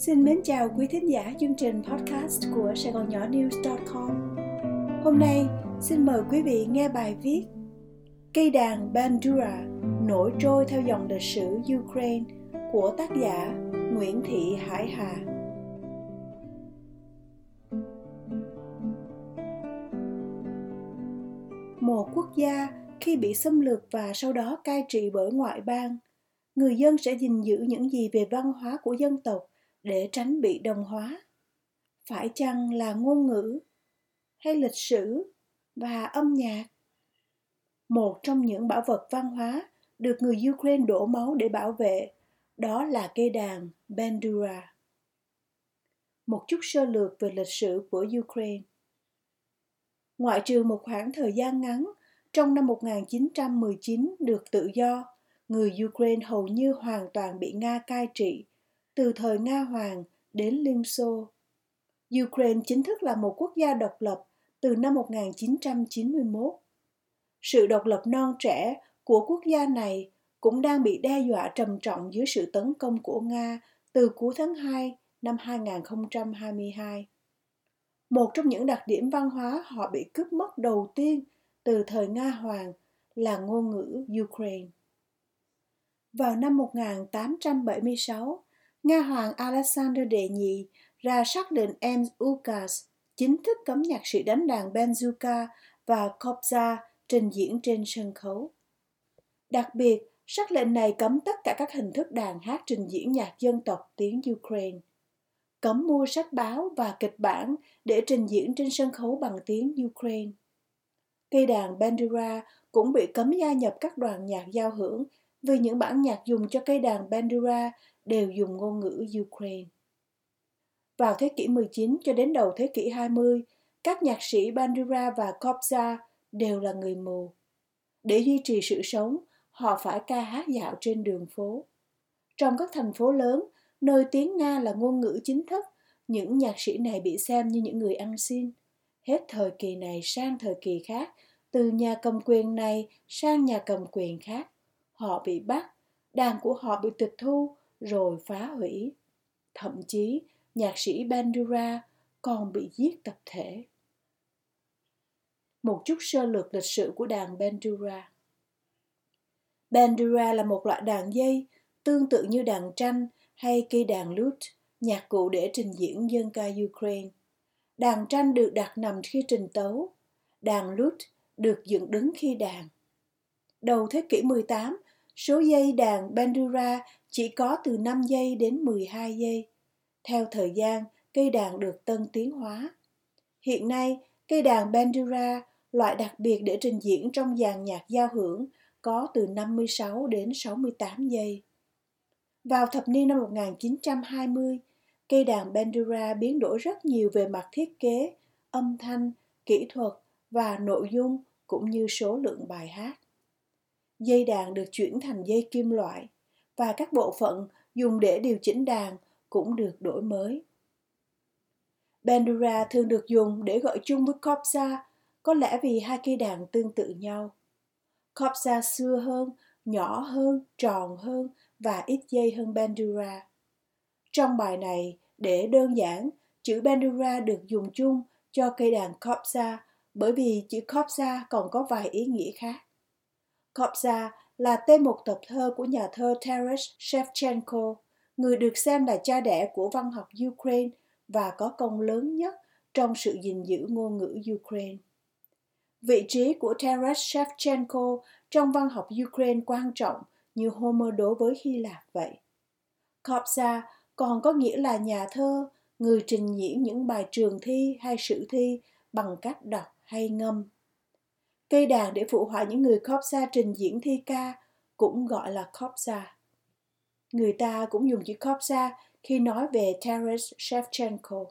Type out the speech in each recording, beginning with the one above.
Xin mến chào quý thính giả chương trình podcast của Sài Gòn Nhỏ News.com. Hôm nay, xin mời quý vị nghe bài viết Cây đàn Bandura nổi trôi theo dòng lịch sử Ukraine của tác giả Nguyễn Thị Hải Hà. Một quốc gia khi bị xâm lược và sau đó cai trị bởi ngoại bang, người dân sẽ gìn giữ những gì về văn hóa của dân tộc để tránh bị đồng hóa. Phải chăng là ngôn ngữ hay lịch sử và âm nhạc? Một trong những bảo vật văn hóa được người ukraine đổ máu để bảo vệ đó là cây đàn bandura. Một chút sơ lược về lịch sử của Ukraine. Ngoại trừ một khoảng thời gian ngắn, trong năm 1919 được tự do, người Ukraine hầu như hoàn toàn bị Nga cai trị từ thời Nga Hoàng đến Liên Xô. Ukraine chính thức là một quốc gia độc lập từ năm 1991. Sự độc lập non trẻ của quốc gia này cũng đang bị đe dọa trầm trọng dưới sự tấn công của Nga từ cuối tháng 2 năm 2022. Một trong những đặc điểm văn hóa họ bị cướp mất đầu tiên từ thời Nga Hoàng là ngôn ngữ Ukraine. Vào năm 1876, Nga Hoàng Alexander Đệ Nhị ra sắc lệnh em Ukas chính thức cấm nhạc sĩ đánh đàn Benzuka và Kobza trình diễn trên sân khấu. Đặc biệt, sắc lệnh này cấm tất cả các hình thức đàn hát trình diễn nhạc dân tộc tiếng Ukraine. Cấm mua sách báo và kịch bản để trình diễn trên sân khấu bằng tiếng Ukraine. Cây đàn Bandura cũng bị cấm gia nhập các đoàn nhạc giao hưởng vì những bản nhạc dùng cho cây đàn Bandura đều dùng ngôn ngữ Ukraine. Vào thế kỷ 19 cho đến đầu thế kỷ 20, các nhạc sĩ Bandura và Kobza đều là người mù. Để duy trì sự sống, họ phải ca hát dạo trên đường phố. Trong các thành phố lớn, nơi tiếng Nga là ngôn ngữ chính thức, những nhạc sĩ này bị xem như những người ăn xin. Hết thời kỳ này sang thời kỳ khác, từ nhà cầm quyền này sang nhà cầm quyền khác. Họ bị bắt, đàn của họ bị tịch thu, rồi phá hủy. Thậm chí, nhạc sĩ Bandura còn bị giết tập thể. Một chút sơ lược lịch sử của đàn Bandura. Bandura là một loại đàn dây tương tự như đàn tranh hay cây đàn lute, nhạc cụ để trình diễn dân ca Ukraine. Đàn tranh được đặt nằm khi trình tấu, đàn lute được dựng đứng khi đàn. Đầu thế kỷ 18, số dây đàn Bandura chỉ có từ 5 giây đến 12 giây. Theo thời gian, cây đàn được tân tiến hóa. Hiện nay, cây đàn Bandura, loại đặc biệt để trình diễn trong dàn nhạc giao hưởng, có từ 56 đến 68 giây. Vào thập niên năm 1920, cây đàn Bandura biến đổi rất nhiều về mặt thiết kế, âm thanh, kỹ thuật và nội dung cũng như số lượng bài hát. Dây đàn được chuyển thành dây kim loại và các bộ phận dùng để điều chỉnh đàn cũng được đổi mới. Bandura thường được dùng để gọi chung với Kobza, có lẽ vì hai cây đàn tương tự nhau. Kobza xưa hơn, nhỏ hơn, tròn hơn và ít dây hơn Bandura. Trong bài này, để đơn giản, chữ Bandura được dùng chung cho cây đàn Kobza bởi vì chữ Kobza còn có vài ý nghĩa khác. Kobza là tên một tập thơ của nhà thơ Taras Shevchenko, người được xem là cha đẻ của văn học Ukraine và có công lớn nhất trong sự gìn giữ ngôn ngữ Ukraine. Vị trí của Taras Shevchenko trong văn học Ukraine quan trọng như Homer đối với Hy Lạp vậy. Kobza còn có nghĩa là nhà thơ, người trình diễn những bài trường thi hay sử thi bằng cách đọc hay ngâm. Cây đàn để phụ họa những người Kobza trình diễn thi ca cũng gọi là Kobza. Người ta cũng dùng chữ Kobza khi nói về Taras Shevchenko.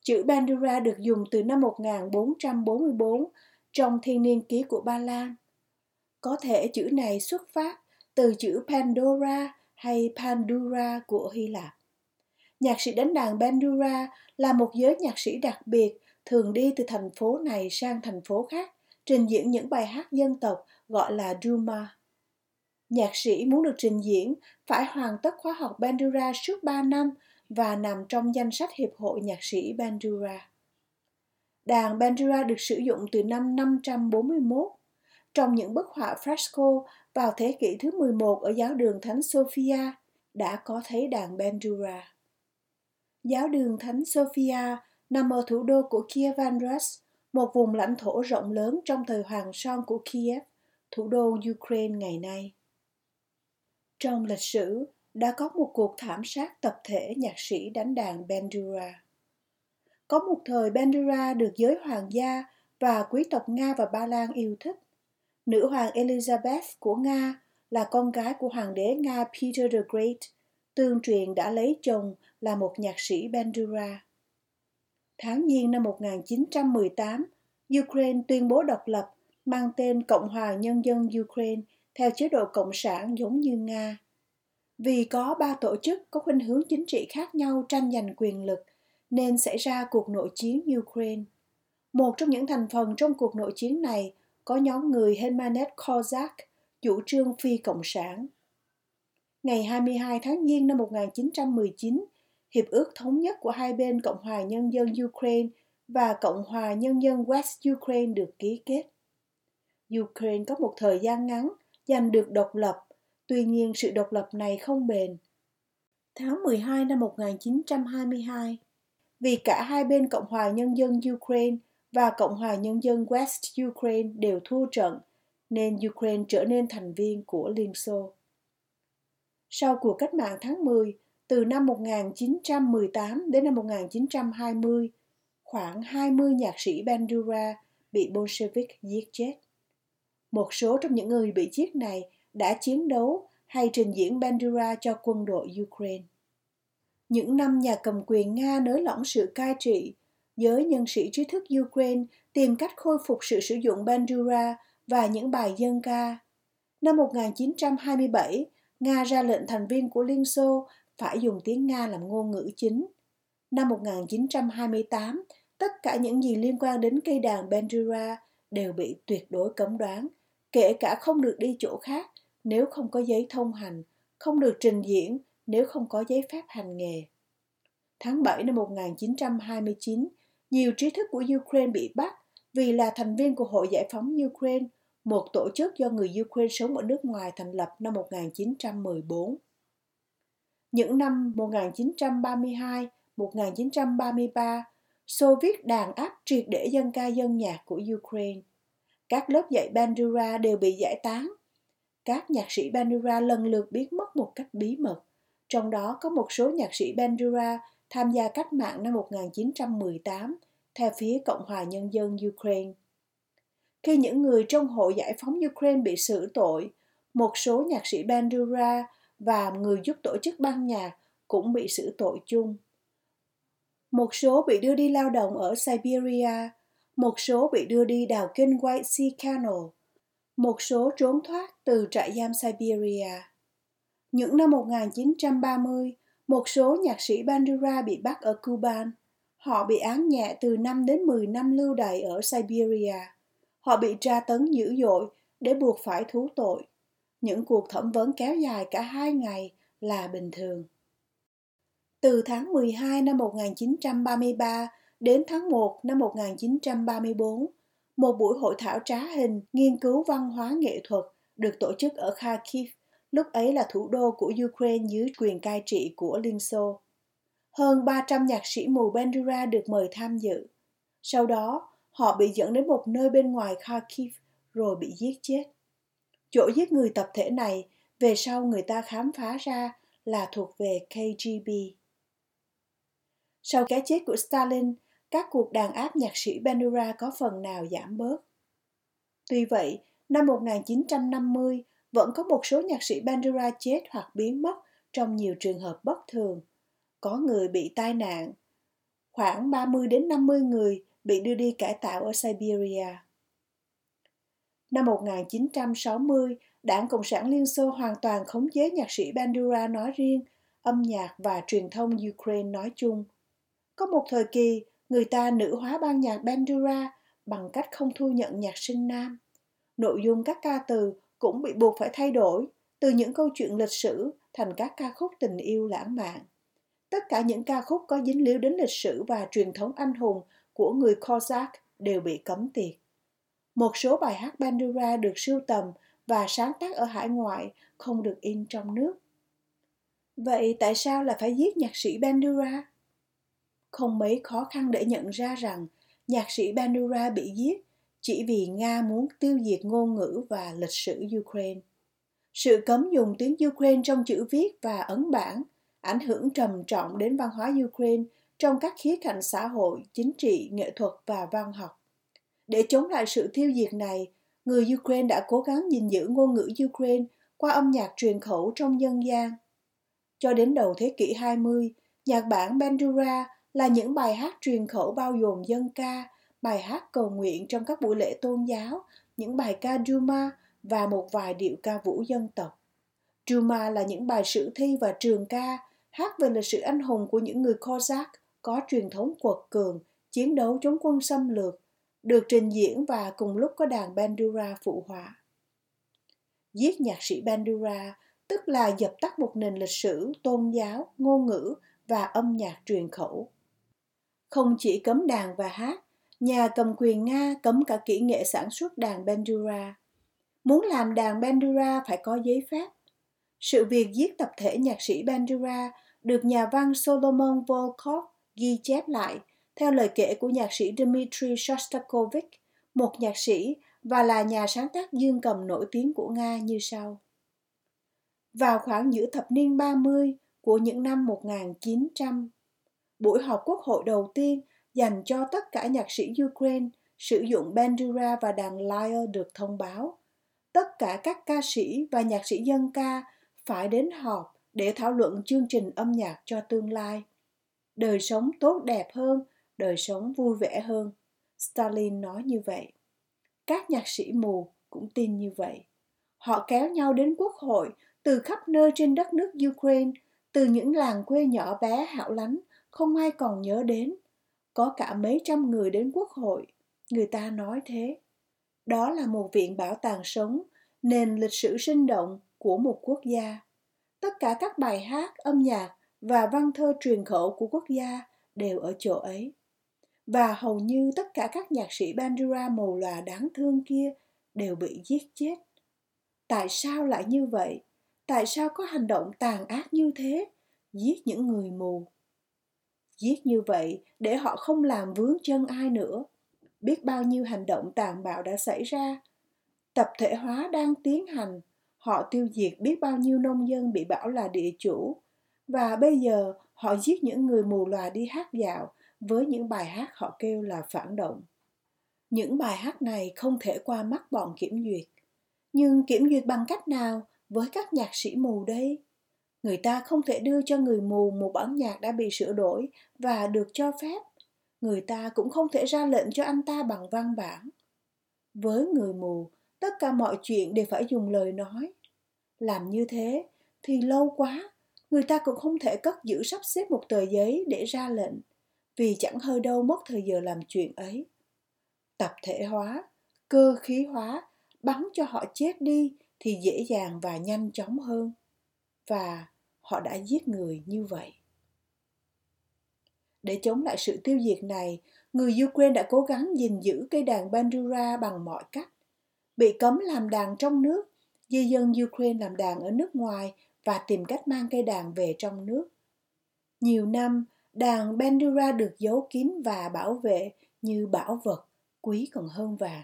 Chữ Bandura được dùng từ năm 1444 trong thiên niên ký của Ba Lan. Có thể chữ này xuất phát từ chữ Pandora hay Pandura của Hy Lạp. Nhạc sĩ đánh đàn Bandura là một giới nhạc sĩ đặc biệt thường đi từ thành phố này sang thành phố khác, trình diễn những bài hát dân tộc gọi là Duma. Nhạc sĩ muốn được trình diễn phải hoàn tất khóa học Bandura suốt 3 năm và nằm trong danh sách Hiệp hội Nhạc sĩ Bandura. Đàn Bandura được sử dụng từ năm 541 trong những bức họa fresco vào thế kỷ thứ 11 ở giáo đường Thánh Sophia đã có thấy đàn Bandura. Giáo đường Thánh Sophia nằm ở thủ đô của Kiev một vùng lãnh thổ rộng lớn trong thời Hoàng Son của Kiev, thủ đô Ukraine ngày nay. Trong lịch sử, đã có một cuộc thảm sát tập thể nhạc sĩ đánh đàn Bandura. Có một thời Bandura được giới hoàng gia và quý tộc Nga và Ba Lan yêu thích. Nữ hoàng Elizabeth của Nga là con gái của hoàng đế Nga Peter the Great, tương truyền đã lấy chồng là một nhạc sĩ Bandura. Tháng Giêng năm 1918, Ukraine tuyên bố độc lập, mang tên Cộng hòa Nhân dân Ukraine theo chế độ cộng sản giống như Nga. Vì có ba tổ chức có khuynh hướng chính trị khác nhau tranh giành quyền lực, nên xảy ra cuộc nội chiến Ukraine. Một trong những thành phần trong cuộc nội chiến này có nhóm người hemanet Kozak, chủ trương phi cộng sản. Ngày 22 tháng Giêng năm 1919, Hiệp ước thống nhất của hai bên Cộng hòa Nhân dân Ukraine và Cộng hòa Nhân dân West Ukraine được ký kết. Ukraine có một thời gian ngắn giành được độc lập, tuy nhiên sự độc lập này không bền. Tháng 12 năm 1922, vì cả hai bên Cộng hòa Nhân dân Ukraine và Cộng hòa Nhân dân West Ukraine đều thua trận, nên Ukraine trở nên thành viên của Liên Xô. Sau cuộc cách mạng tháng 10, từ năm 1918 đến năm 1920, khoảng 20 nhạc sĩ Bandura bị Bolshevik giết chết. Một số trong những người bị giết này đã chiến đấu hay trình diễn Bandura cho quân đội Ukraine. Những năm nhà cầm quyền Nga nới lỏng sự cai trị, giới nhân sĩ trí thức Ukraine tìm cách khôi phục sự sử dụng Bandura và những bài dân ca. Năm 1927, Nga ra lệnh thành viên của Liên Xô phải dùng tiếng Nga làm ngôn ngữ chính. Năm 1928, tất cả những gì liên quan đến cây đàn Bandura đều bị tuyệt đối cấm đoán, kể cả không được đi chỗ khác nếu không có giấy thông hành, không được trình diễn nếu không có giấy phép hành nghề. Tháng 7 năm 1929, nhiều trí thức của Ukraine bị bắt vì là thành viên của Hội Giải phóng Ukraine, một tổ chức do người Ukraine sống ở nước ngoài thành lập năm 1914. Những năm 1932, 1933, Xô viết đàn áp triệt để dân ca dân nhạc của Ukraine. Các lớp dạy Bandura đều bị giải tán. Các nhạc sĩ Bandura lần lượt biến mất một cách bí mật. Trong đó có một số nhạc sĩ Bandura tham gia cách mạng năm 1918 theo phía Cộng hòa Nhân dân Ukraine. Khi những người trong hội giải phóng Ukraine bị xử tội, một số nhạc sĩ Bandura và người giúp tổ chức ban nhạc cũng bị xử tội chung. Một số bị đưa đi lao động ở Siberia, một số bị đưa đi đào kênh White Sea Canal, một số trốn thoát từ trại giam Siberia. Những năm 1930, một số nhạc sĩ Bandura bị bắt ở Cuba. Họ bị án nhẹ từ 5 đến 10 năm lưu đày ở Siberia. Họ bị tra tấn dữ dội để buộc phải thú tội. Những cuộc thẩm vấn kéo dài cả hai ngày là bình thường. Từ tháng 12 năm 1933 đến tháng 1 năm 1934, một buổi hội thảo trá hình nghiên cứu văn hóa nghệ thuật được tổ chức ở Kharkiv, lúc ấy là thủ đô của Ukraine dưới quyền cai trị của Liên Xô. Hơn 300 nhạc sĩ mù Bandura được mời tham dự. Sau đó, họ bị dẫn đến một nơi bên ngoài Kharkiv rồi bị giết chết. Chỗ giết người tập thể này về sau người ta khám phá ra là thuộc về KGB. Sau cái chết của Stalin, các cuộc đàn áp nhạc sĩ Bandura có phần nào giảm bớt. Tuy vậy, năm 1950 vẫn có một số nhạc sĩ Bandura chết hoặc biến mất trong nhiều trường hợp bất thường. Có người bị tai nạn, khoảng 30 đến 50 người bị đưa đi cải tạo ở Siberia. Năm 1960, Đảng Cộng sản Liên Xô hoàn toàn khống chế nhạc sĩ Bandura nói riêng, âm nhạc và truyền thông Ukraine nói chung. Có một thời kỳ, người ta nữ hóa ban nhạc Bandura bằng cách không thu nhận nhạc sinh nam. Nội dung các ca từ cũng bị buộc phải thay đổi, từ những câu chuyện lịch sử thành các ca khúc tình yêu lãng mạn. Tất cả những ca khúc có dính líu đến lịch sử và truyền thống anh hùng của người Cossack đều bị cấm tiệt. Một số bài hát Bandura được sưu tầm và sáng tác ở hải ngoại không được in trong nước. Vậy tại sao lại phải giết nhạc sĩ Bandura? Không mấy khó khăn để nhận ra rằng nhạc sĩ Bandura bị giết chỉ vì Nga muốn tiêu diệt ngôn ngữ và lịch sử Ukraine. Sự cấm dùng tiếng Ukraine trong chữ viết và ấn bản ảnh hưởng trầm trọng đến văn hóa Ukraine trong các khía cạnh xã hội, chính trị, nghệ thuật và văn học. Để chống lại sự tiêu diệt này, người Ukraine đã cố gắng gìn giữ ngôn ngữ Ukraine qua âm nhạc truyền khẩu trong dân gian. Cho đến đầu thế kỷ 20, nhạc bản Bandura là những bài hát truyền khẩu bao gồm dân ca, bài hát cầu nguyện trong các buổi lễ tôn giáo, những bài ca Duma và một vài điệu ca vũ dân tộc. Duma là những bài sử thi và trường ca hát về lịch sử anh hùng của những người Cossack có truyền thống quật cường, chiến đấu chống quân xâm lược, được trình diễn và cùng lúc có đàn Bandura phụ họa. Giết nhạc sĩ Bandura tức là dập tắt một nền lịch sử, tôn giáo, ngôn ngữ và âm nhạc truyền khẩu. Không chỉ cấm đàn và hát, nhà cầm quyền Nga cấm cả kỹ nghệ sản xuất đàn Bandura. Muốn làm đàn Bandura phải có giấy phép. Sự việc giết tập thể nhạc sĩ Bandura được nhà văn Solomon Volkov ghi chép lại theo lời kể của nhạc sĩ Dmitry Shostakovich, một nhạc sĩ và là nhà sáng tác dương cầm nổi tiếng của Nga như sau. Vào khoảng giữa thập niên 30 của những năm 1900, buổi họp quốc hội đầu tiên dành cho tất cả nhạc sĩ Ukraine sử dụng bandura và đàn lyre được thông báo. Tất cả các ca sĩ và nhạc sĩ dân ca phải đến họp để thảo luận chương trình âm nhạc cho tương lai. Đời sống tốt đẹp hơn, đời sống vui vẻ hơn. Stalin nói như vậy. Các nhạc sĩ mù cũng tin như vậy. Họ kéo nhau đến quốc hội từ khắp nơi trên đất nước Ukraine, từ những làng quê nhỏ bé hảo lánh, không ai còn nhớ đến. Có cả mấy trăm người đến quốc hội, người ta nói thế. Đó là một viện bảo tàng sống, nền lịch sử sinh động của một quốc gia. Tất cả các bài hát, âm nhạc và văn thơ truyền khẩu của quốc gia đều ở chỗ ấy. Và hầu như tất cả các nhạc sĩ Bandura màu lòa đáng thương kia đều bị giết chết. Tại sao lại như vậy? Tại sao có hành động tàn ác như thế? Giết những người mù. Giết như vậy để họ không làm vướng chân ai nữa. Biết bao nhiêu hành động tàn bạo đã xảy ra. Tập thể hóa đang tiến hành. Họ tiêu diệt biết bao nhiêu nông dân bị bảo là địa chủ. Và bây giờ họ giết những người mù lòa đi hát dạo với những bài hát họ kêu là phản động. Những bài hát này không thể qua mắt bọn kiểm duyệt. Nhưng kiểm duyệt bằng cách nào với các nhạc sĩ mù đây? Người ta không thể đưa cho người mù một bản nhạc đã bị sửa đổi và được cho phép. Người ta cũng không thể ra lệnh cho anh ta bằng văn bản. Với người mù, tất cả mọi chuyện đều phải dùng lời nói. Làm như thế thì lâu quá, người ta cũng không thể cất giữ sắp xếp một tờ giấy để ra lệnh, vì chẳng hơi đâu mất thời giờ làm chuyện ấy. Tập thể hóa, cơ khí hóa, bắn cho họ chết đi thì dễ dàng và nhanh chóng hơn. Và họ đã giết người như vậy. Để chống lại sự tiêu diệt này người ukraine đã cố gắng gìn giữ cây đàn bandura bằng mọi cách. Bị cấm làm đàn trong nước di dân ukraine làm đàn ở nước ngoài và tìm cách mang cây đàn về trong nước. Nhiều năm đàn bandura được giấu kín và bảo vệ như bảo vật quý còn hơn vàng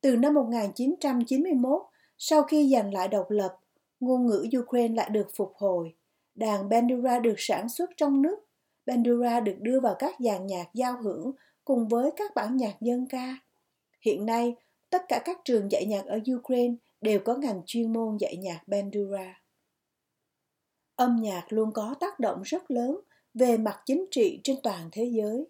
từ năm 1991, sau khi giành lại độc lập, ngôn ngữ Ukraine lại được phục hồi. Đàn Bandura được sản xuất trong nước. Bandura được đưa vào các dàn nhạc giao hưởng cùng với các bản nhạc dân ca. Hiện nay, tất cả các trường dạy nhạc ở Ukraine đều có ngành chuyên môn dạy nhạc Bandura. Âm nhạc luôn có tác động rất lớn về mặt chính trị trên toàn thế giới.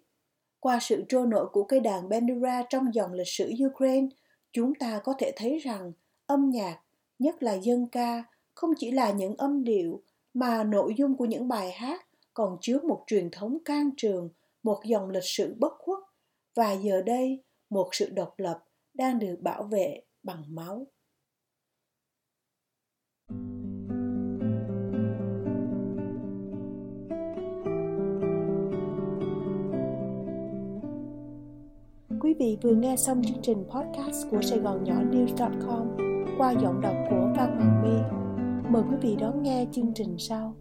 Qua sự trôi nổi của cây đàn Bandura trong dòng lịch sử Ukraine, chúng ta có thể thấy rằng âm nhạc nhất là dân ca không chỉ là những âm điệu mà nội dung của những bài hát còn chứa một truyền thống can trường một dòng lịch sử bất khuất và giờ đây một sự độc lập đang được bảo vệ bằng máu vị vừa nghe xong chương trình podcast của Sài Gòn Nhỏ News.com qua giọng đọc của Phan Hoàng My. Mời quý vị đón nghe chương trình sau.